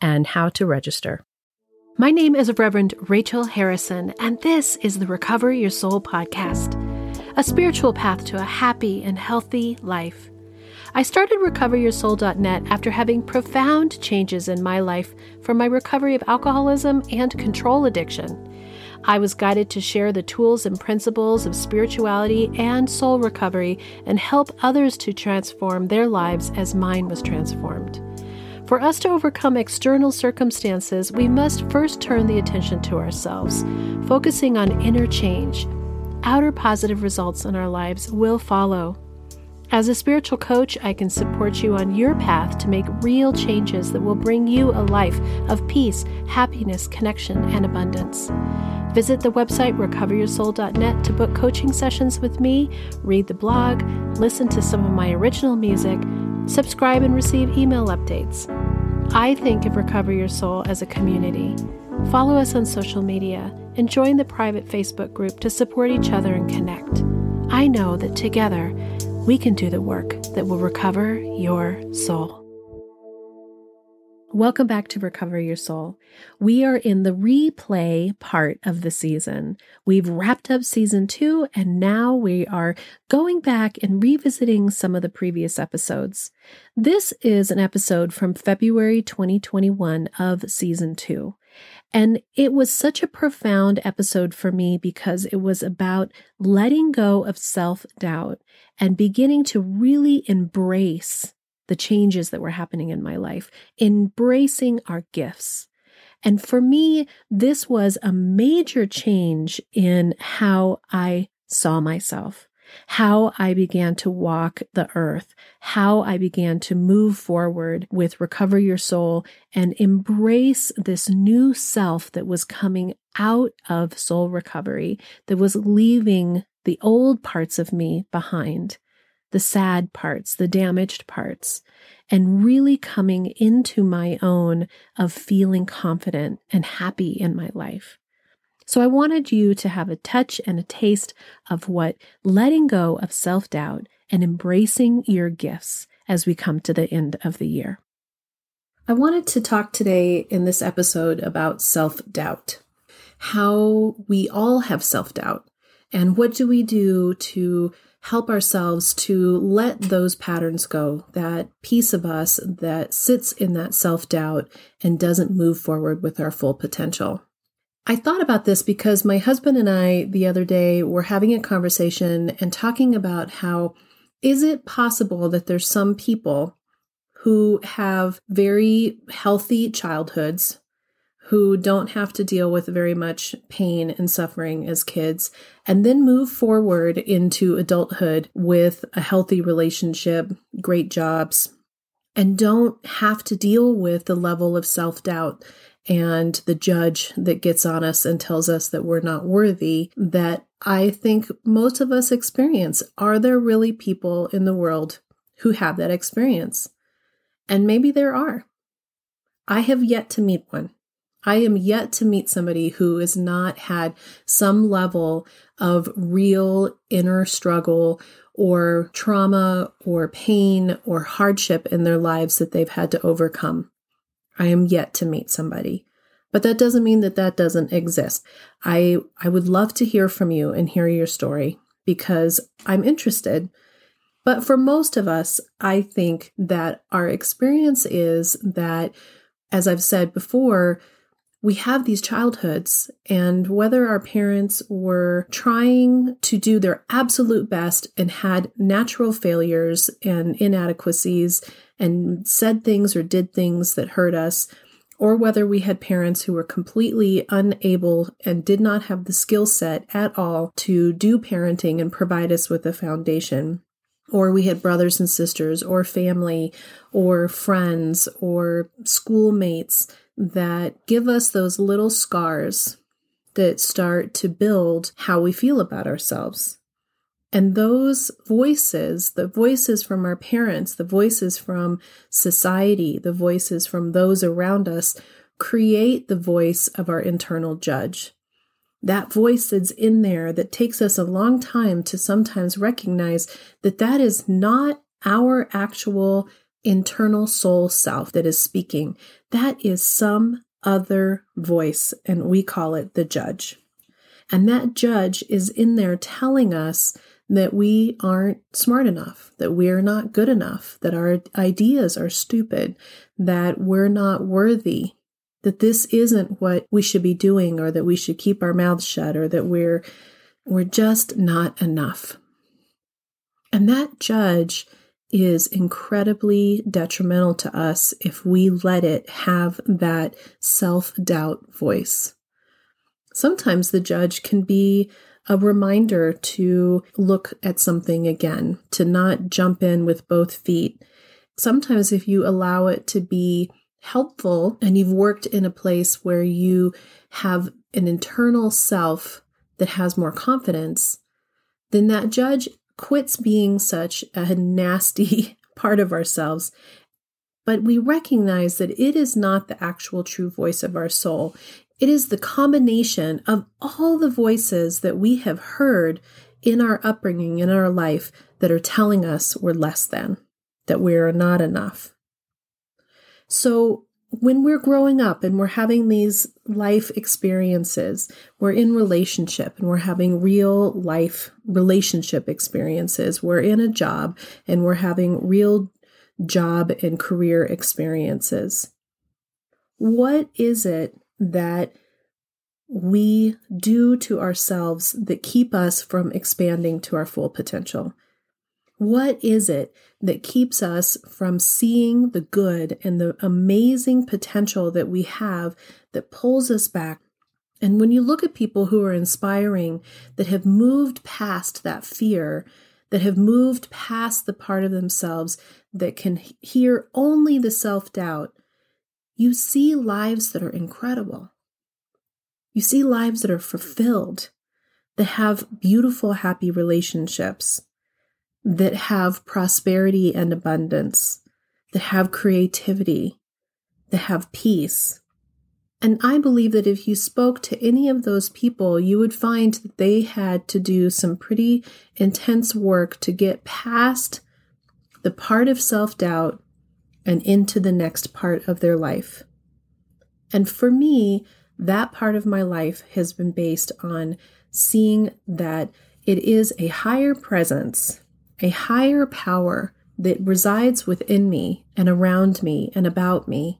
and how to register. My name is Reverend Rachel Harrison, and this is the Recover Your Soul podcast, a spiritual path to a happy and healthy life. I started recoveryoursoul.net after having profound changes in my life from my recovery of alcoholism and control addiction. I was guided to share the tools and principles of spirituality and soul recovery and help others to transform their lives as mine was transformed. For us to overcome external circumstances, we must first turn the attention to ourselves, focusing on inner change. Outer positive results in our lives will follow. As a spiritual coach, I can support you on your path to make real changes that will bring you a life of peace, happiness, connection, and abundance. Visit the website recoveryoursoul.net to book coaching sessions with me, read the blog, listen to some of my original music, subscribe, and receive email updates. I think of Recover Your Soul as a community. Follow us on social media and join the private Facebook group to support each other and connect. I know that together, we can do the work that will recover your soul. Welcome back to Recover Your Soul. We are in the replay part of the season. We've wrapped up season two, and now we are going back and revisiting some of the previous episodes. This is an episode from February 2021 of season two. And it was such a profound episode for me because it was about letting go of self doubt and beginning to really embrace the changes that were happening in my life, embracing our gifts. And for me, this was a major change in how I saw myself how I began to walk the earth, how I began to move forward with Recover Your Soul and embrace this new self that was coming out of soul recovery, that was leaving the old parts of me behind, the sad parts, the damaged parts, and really coming into my own of feeling confident and happy in my life. So I wanted you to have a touch and a taste of what letting go of self doubt and embracing your gifts as we come to the end of the year. I wanted to talk today in this episode about self doubt, how we all have self doubt, and what do we do to help ourselves to let those patterns go, that piece of us that sits in that self doubt and doesn't move forward with our full potential. I thought about this because my husband and I the other day were having a conversation and talking about how is it possible that there's some people who have very healthy childhoods who don't have to deal with very much pain and suffering as kids and then move forward into adulthood with a healthy relationship, great jobs, and don't have to deal with the level of self doubt and the judge that gets on us and tells us that we're not worthy that I think most of us experience. Are there really people in the world who have that experience? And maybe there are. I have yet to meet one. I am yet to meet somebody who has not had some level of real inner struggle or trauma or pain or hardship in their lives that they've had to overcome. I am yet to meet somebody. But that doesn't mean that that doesn't exist. I I would love to hear from you and hear your story because I'm interested. But for most of us, I think that our experience is that as I've said before, we have these childhoods, and whether our parents were trying to do their absolute best and had natural failures and inadequacies and said things or did things that hurt us, or whether we had parents who were completely unable and did not have the skill set at all to do parenting and provide us with a foundation, or we had brothers and sisters, or family, or friends, or schoolmates that give us those little scars that start to build how we feel about ourselves. And those voices, the voices from our parents, the voices from society, the voices from those around us, create the voice of our internal judge. That voice that's in there that takes us a long time to sometimes recognize that that is not our actual internal soul self that is speaking. That is some other voice, and we call it the judge. And that judge is in there telling us that we aren't smart enough, that we're not good enough, that our ideas are stupid, that we're not worthy, that this isn't what we should be doing or that we should keep our mouths shut or that we're we're just not enough. And that judge is incredibly detrimental to us if we let it have that self-doubt voice. Sometimes the judge can be a reminder to look at something again, to not jump in with both feet. Sometimes, if you allow it to be helpful and you've worked in a place where you have an internal self that has more confidence, then that judge quits being such a nasty part of ourselves. But we recognize that it is not the actual true voice of our soul. It is the combination of all the voices that we have heard in our upbringing, in our life, that are telling us we're less than, that we're not enough. So, when we're growing up and we're having these life experiences, we're in relationship and we're having real life relationship experiences, we're in a job and we're having real job and career experiences. What is it that we do to ourselves that keep us from expanding to our full potential? What is it that keeps us from seeing the good and the amazing potential that we have that pulls us back? And when you look at people who are inspiring, that have moved past that fear, that have moved past the part of themselves that can hear only the self doubt, you see lives that are incredible. You see lives that are fulfilled, that have beautiful, happy relationships, that have prosperity and abundance, that have creativity, that have peace. And I believe that if you spoke to any of those people, you would find that they had to do some pretty intense work to get past the part of self doubt and into the next part of their life. And for me, that part of my life has been based on seeing that it is a higher presence, a higher power that resides within me and around me and about me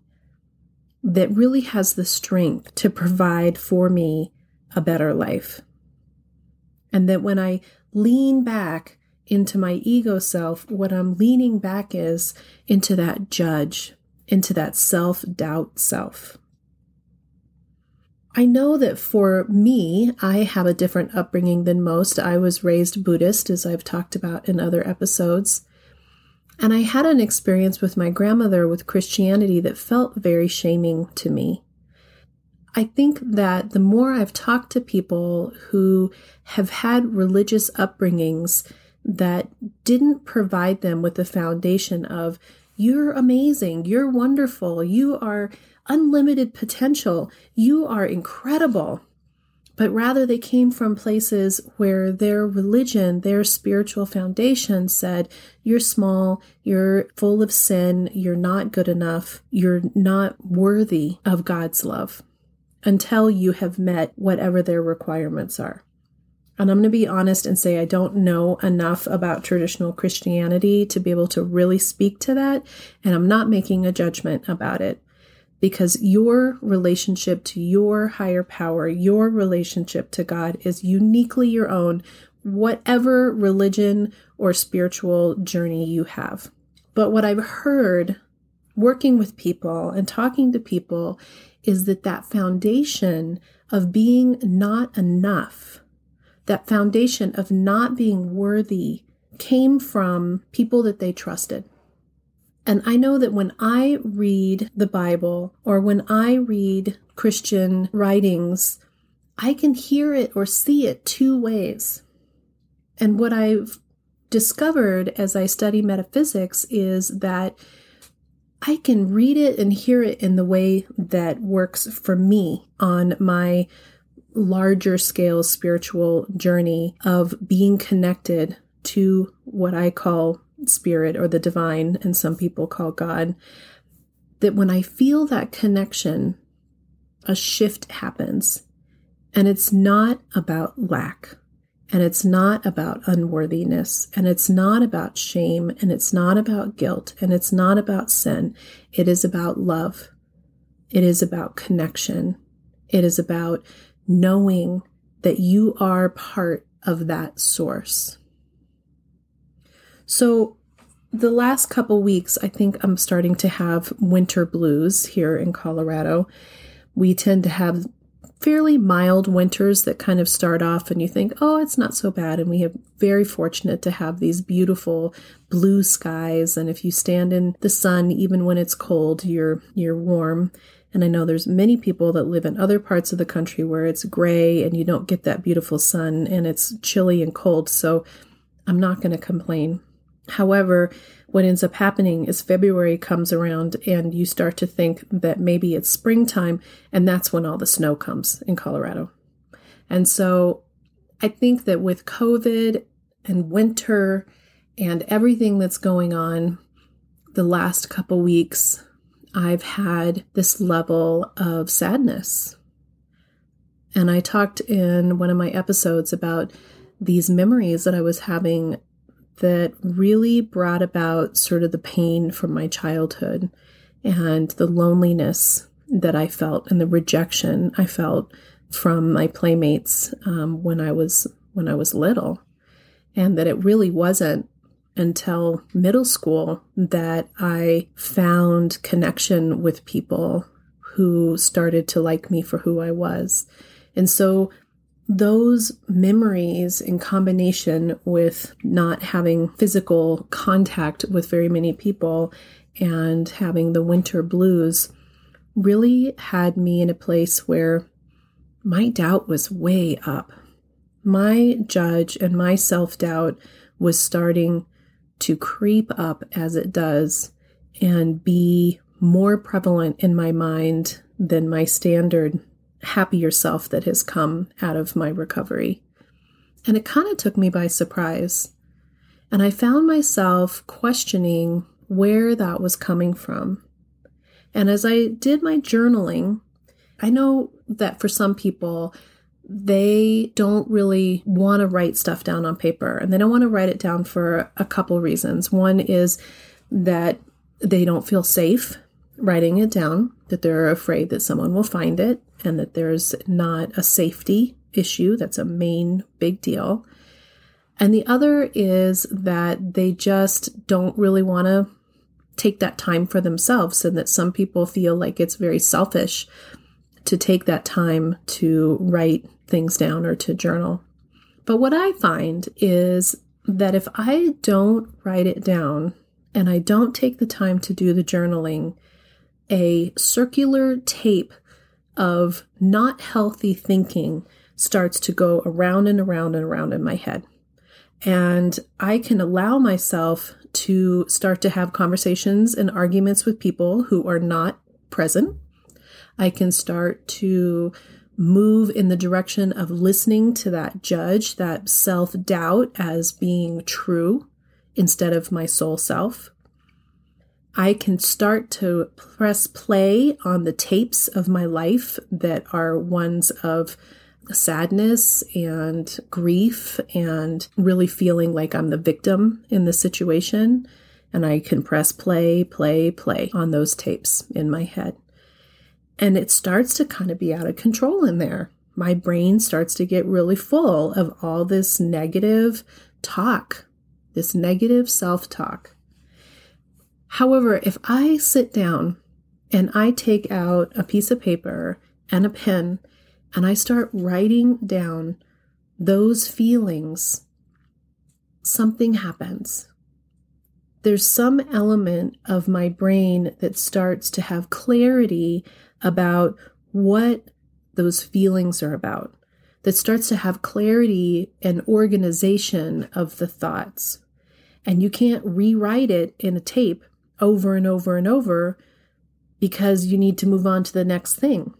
that really has the strength to provide for me a better life. And that when I lean back into my ego self, what I'm leaning back is into that judge, into that self doubt self. I know that for me, I have a different upbringing than most. I was raised Buddhist, as I've talked about in other episodes. And I had an experience with my grandmother with Christianity that felt very shaming to me. I think that the more I've talked to people who have had religious upbringings that didn't provide them with the foundation of, you're amazing, you're wonderful, you are unlimited potential, you are incredible. But rather, they came from places where their religion, their spiritual foundation said, You're small, you're full of sin, you're not good enough, you're not worthy of God's love until you have met whatever their requirements are. And I'm going to be honest and say I don't know enough about traditional Christianity to be able to really speak to that. And I'm not making a judgment about it. Because your relationship to your higher power, your relationship to God is uniquely your own, whatever religion or spiritual journey you have. But what I've heard working with people and talking to people is that that foundation of being not enough, that foundation of not being worthy came from people that they trusted. And I know that when I read the Bible or when I read Christian writings, I can hear it or see it two ways. And what I've discovered as I study metaphysics is that I can read it and hear it in the way that works for me on my larger scale spiritual journey of being connected to what I call spirit or the divine, and some people call God. That when I feel that connection, a shift happens. And it's not about lack. And it's not about unworthiness. And it's not about shame. And it's not about guilt. And it's not about sin. It is about love. It is about connection. It is about knowing that you are part of that source. So, the last couple weeks, I think I'm starting to have winter blues here in Colorado. We tend to have fairly mild winters that kind of start off and you think, oh, it's not so bad. And we are very fortunate to have these beautiful blue skies. And if you stand in the sun, even when it's cold, you're you're warm. And I know there's many people that live in other parts of the country where it's gray and you don't get that beautiful sun and it's chilly and cold. So I'm not going to complain. However, what ends up happening is February comes around and you start to think that maybe it's springtime, and that's when all the snow comes in Colorado. And so I think that with COVID and winter and everything that's going on the last couple weeks, I've had this level of sadness. And I talked in one of my episodes about these memories that I was having that really brought about sort of the pain from my childhood and the loneliness that I felt and the rejection I felt from my playmates um, when I was when I was little, and that it really wasn't until middle school that I found connection with people who started to like me for who I was. And so those memories in combination with not having physical contact with very many people and having the winter blues really had me in a place where my doubt was way up. My judge and my self doubt was starting to creep up as it does and be more prevalent in my mind than my standard happier self that has come out of my recovery. And it kind of took me by surprise. And I found myself questioning where that was coming from. And as I did my journaling, I know that for some people, they don't really want to write stuff down on paper and they don't want to write it down for a couple reasons. One is that they don't feel safe writing it down, that they're afraid that someone will find it and that there's not a safety issue. That's a main big deal. And the other is that they just don't really want to take that time for themselves, and that some people feel like it's very selfish to take that time to write things down or to journal. But what I find is that if I don't write it down and I don't take the time to do the journaling, a circular tape of not healthy thinking starts to go around and around and around in my head. And I can allow myself to start to have conversations and arguments with people who are not present. I can start to move in the direction of listening to that judge, that self doubt as being true instead of my soul self. I can start to press play on the tapes of my life that are ones of sadness and grief and really feeling like I'm the victim in the situation. And I can press play, play, play on those tapes in my head. And it starts to kind of be out of control in there. My brain starts to get really full of all this negative talk, this negative self talk. However, if I sit down and I take out a piece of paper and a pen and I start writing down those feelings, something happens. There's some element of my brain that starts to have clarity about what those feelings are about, that starts to have clarity and organization of the thoughts. And you can't rewrite it in a tape over and over and over because you need to move on to the next thing.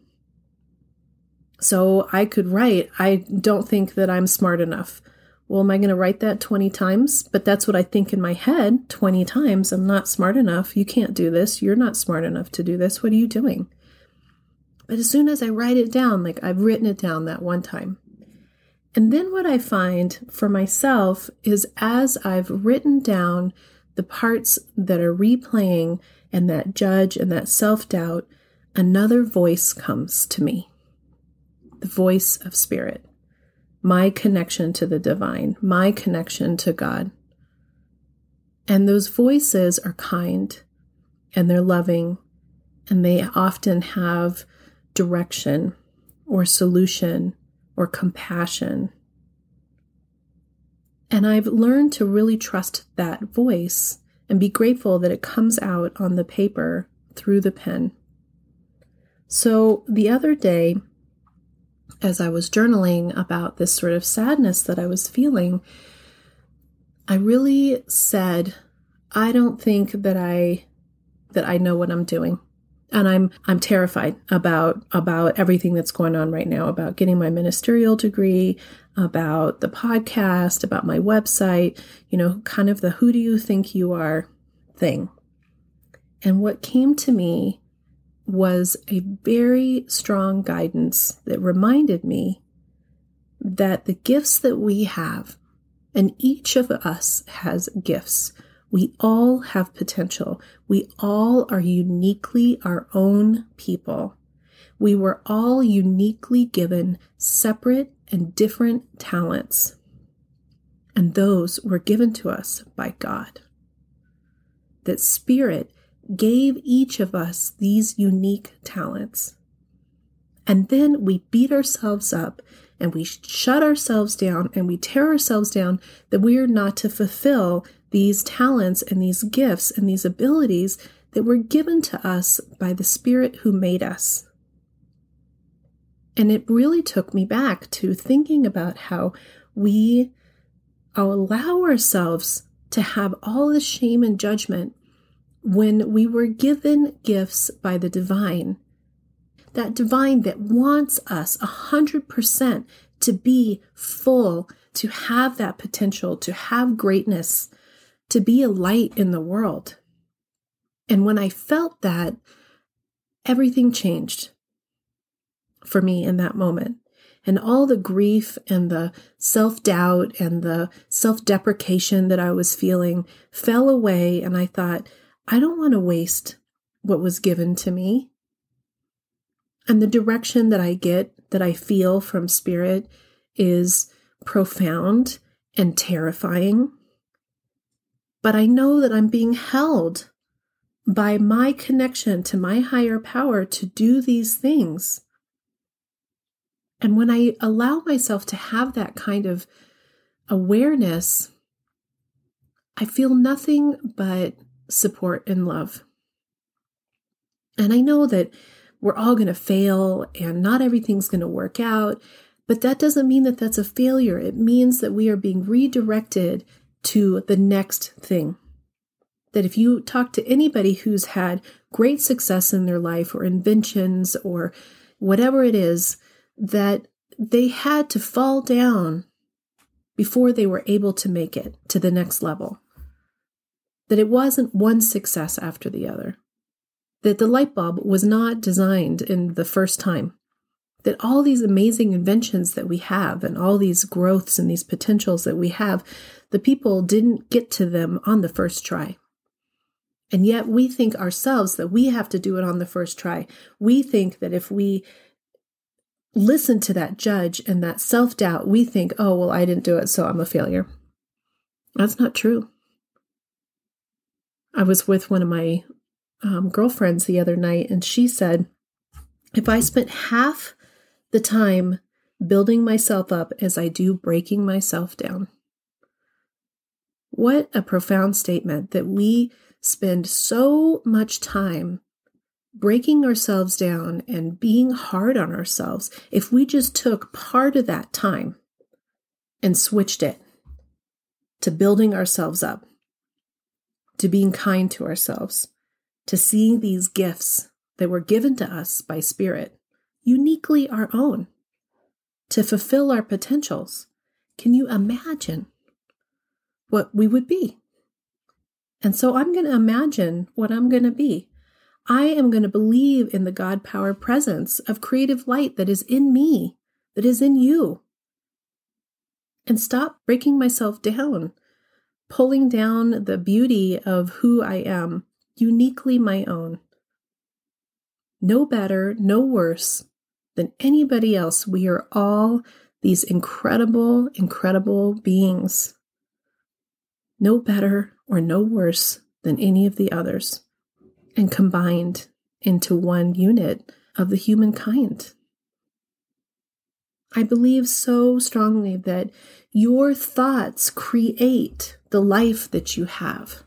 So I could write, I don't think that I'm smart enough. Well, am I going to write that 20 times? But that's what I think in my head 20 times. I'm not smart enough. You can't do this. You're not smart enough to do this. What are you doing? But as soon as I write it down, like I've written it down that one time. And then what I find for myself is as I've written down the parts that are replaying and that judge and that self doubt, another voice comes to me the voice of spirit, my connection to the divine, my connection to God. And those voices are kind and they're loving and they often have direction or solution or compassion. And I've learned to really trust that voice and be grateful that it comes out on the paper through the pen. So the other day, as I was journaling about this sort of sadness that I was feeling, I really said, I don't think that I that I know what I'm doing and I'm I'm terrified about about everything that's going on right now about getting my ministerial degree, about the podcast, about my website, you know, kind of the who do you think you are thing. And what came to me was a very strong guidance that reminded me that the gifts that we have, and each of us has gifts, we all have potential. We all are uniquely our own people. We were all uniquely given separate and different talents. And those were given to us by God. That Spirit gave each of us these unique talents. And then we beat ourselves up and we shut ourselves down and we tear ourselves down that we are not to fulfill these talents and these gifts and these abilities that were given to us by the Spirit who made us. And it really took me back to thinking about how we allow ourselves to have all the shame and judgment when we were given gifts by the divine. That divine that wants us a hundred percent to be full, to have that potential, to have greatness, to be a light in the world. And when I felt that, everything changed for me in that moment. And all the grief and the self doubt and the self deprecation that I was feeling fell away. And I thought, I don't want to waste what was given to me. And the direction that I get, that I feel from spirit, is profound and terrifying but I know that I'm being held by my connection to my higher power to do these things. And when I allow myself to have that kind of awareness, I feel nothing but support and love. And I know that we're all going to fail and not everything's going to work out, but that doesn't mean that that's a failure. It means that we are being redirected to the next thing. That if you talk to anybody who's had great success in their life or inventions or whatever it is, that they had to fall down before they were able to make it to the next level. That it wasn't one success after the other. That the light bulb was not designed in the first time that all these amazing inventions that we have and all these growths and these potentials that we have, the people didn't get to them on the first try. And yet we think ourselves that we have to do it on the first try. We think that if we listen to that judge and that self doubt, we think, oh, well, I didn't do it, so I'm a failure. That's not true. I was with one of my um, girlfriends the other night, and she said, if I spent half the time building myself up as I do breaking myself down, what a profound statement that we spend so much time breaking ourselves down and being hard on ourselves if we just took part of that time and switched it to building ourselves up, to being kind to ourselves, to seeing these gifts that were given to us by Spirit, uniquely our own, to fulfill our potentials. Can you imagine what we would be? And so I'm going to imagine what I'm going to be. I am going to believe in the God power presence of creative light that is in me, that is in you. And stop breaking myself down, pulling down the beauty of who I am, uniquely my own. No better, no worse than anybody else. We are all these incredible, incredible beings. No better, or no worse than any of the others, and combined into one unit of the humankind. I believe so strongly that your thoughts create the life that you have.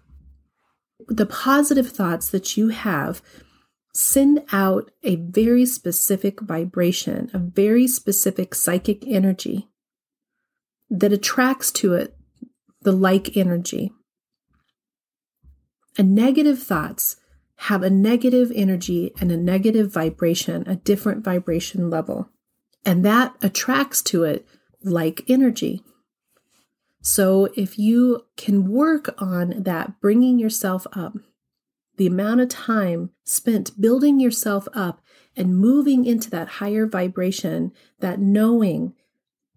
The positive thoughts that you have send out a very specific vibration, a very specific psychic energy that attracts to it the like energy. And negative thoughts have a negative energy and a negative vibration, a different vibration level. And that attracts to it like energy. So if you can work on that, bringing yourself up, the amount of time spent building yourself up and moving into that higher vibration, that knowing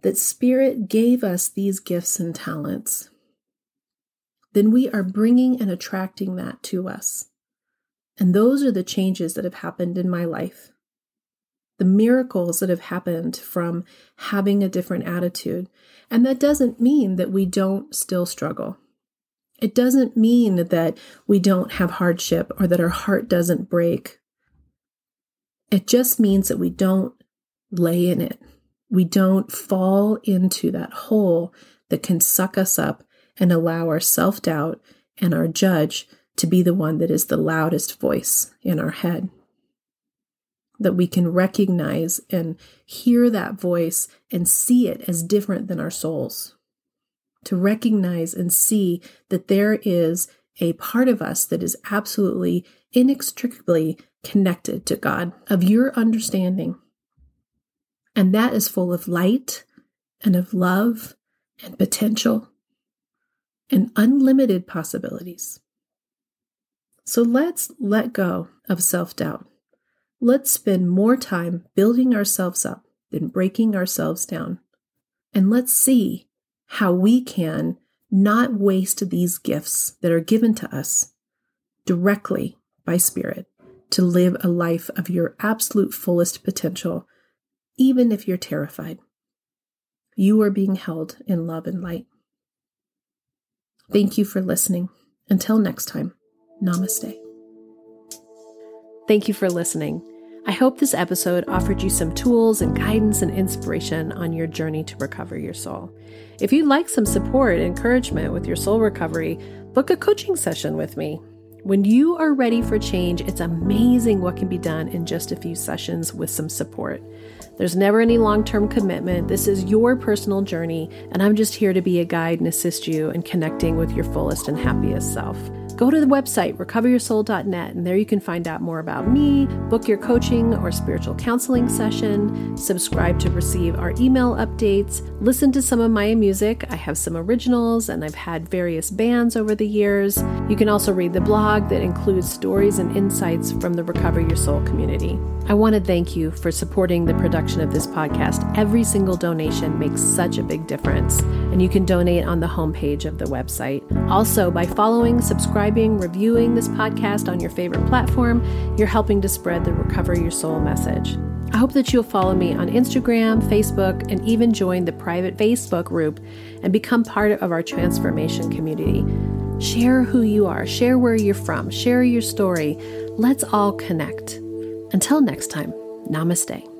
that Spirit gave us these gifts and talents then we are bringing and attracting that to us. And those are the changes that have happened in my life. The miracles that have happened from having a different attitude. And that doesn't mean that we don't still struggle. It doesn't mean that we don't have hardship or that our heart doesn't break. It just means that we don't lay in it. We don't fall into that hole that can suck us up and allow our self doubt and our judge to be the one that is the loudest voice in our head. That we can recognize and hear that voice and see it as different than our souls. To recognize and see that there is a part of us that is absolutely inextricably connected to God, of your understanding. And that is full of light and of love and potential and unlimited possibilities. So let's let go of self doubt. Let's spend more time building ourselves up than breaking ourselves down. And let's see how we can not waste these gifts that are given to us directly by Spirit to live a life of your absolute fullest potential, even if you're terrified. You are being held in love and light. Thank you for listening. Until next time, namaste. Thank you for listening. I hope this episode offered you some tools and guidance and inspiration on your journey to recover your soul. If you'd like some support and encouragement with your soul recovery, book a coaching session with me. When you are ready for change, it's amazing what can be done in just a few sessions with some support. There's never any long term commitment. This is your personal journey, and I'm just here to be a guide and assist you in connecting with your fullest and happiest self go to the website, recoveryoursoul.net, and there you can find out more about me, book your coaching or spiritual counseling session, subscribe to receive our email updates, listen to some of my music. I have some originals and I've had various bands over the years. You can also read the blog that includes stories and insights from the Recover Your Soul community. I want to thank you for supporting the production of this podcast. Every single donation makes such a big difference. and you can donate on the homepage of the website. Also, by following, subscribing, reviewing this podcast on your favorite platform, you're helping to spread the Recover Your Soul message. I hope that you'll follow me on Instagram, Facebook, and even join the private Facebook group and become part of our transformation community. Share who you are, share where you're from, share your story. Let's all connect. Until next time, namaste.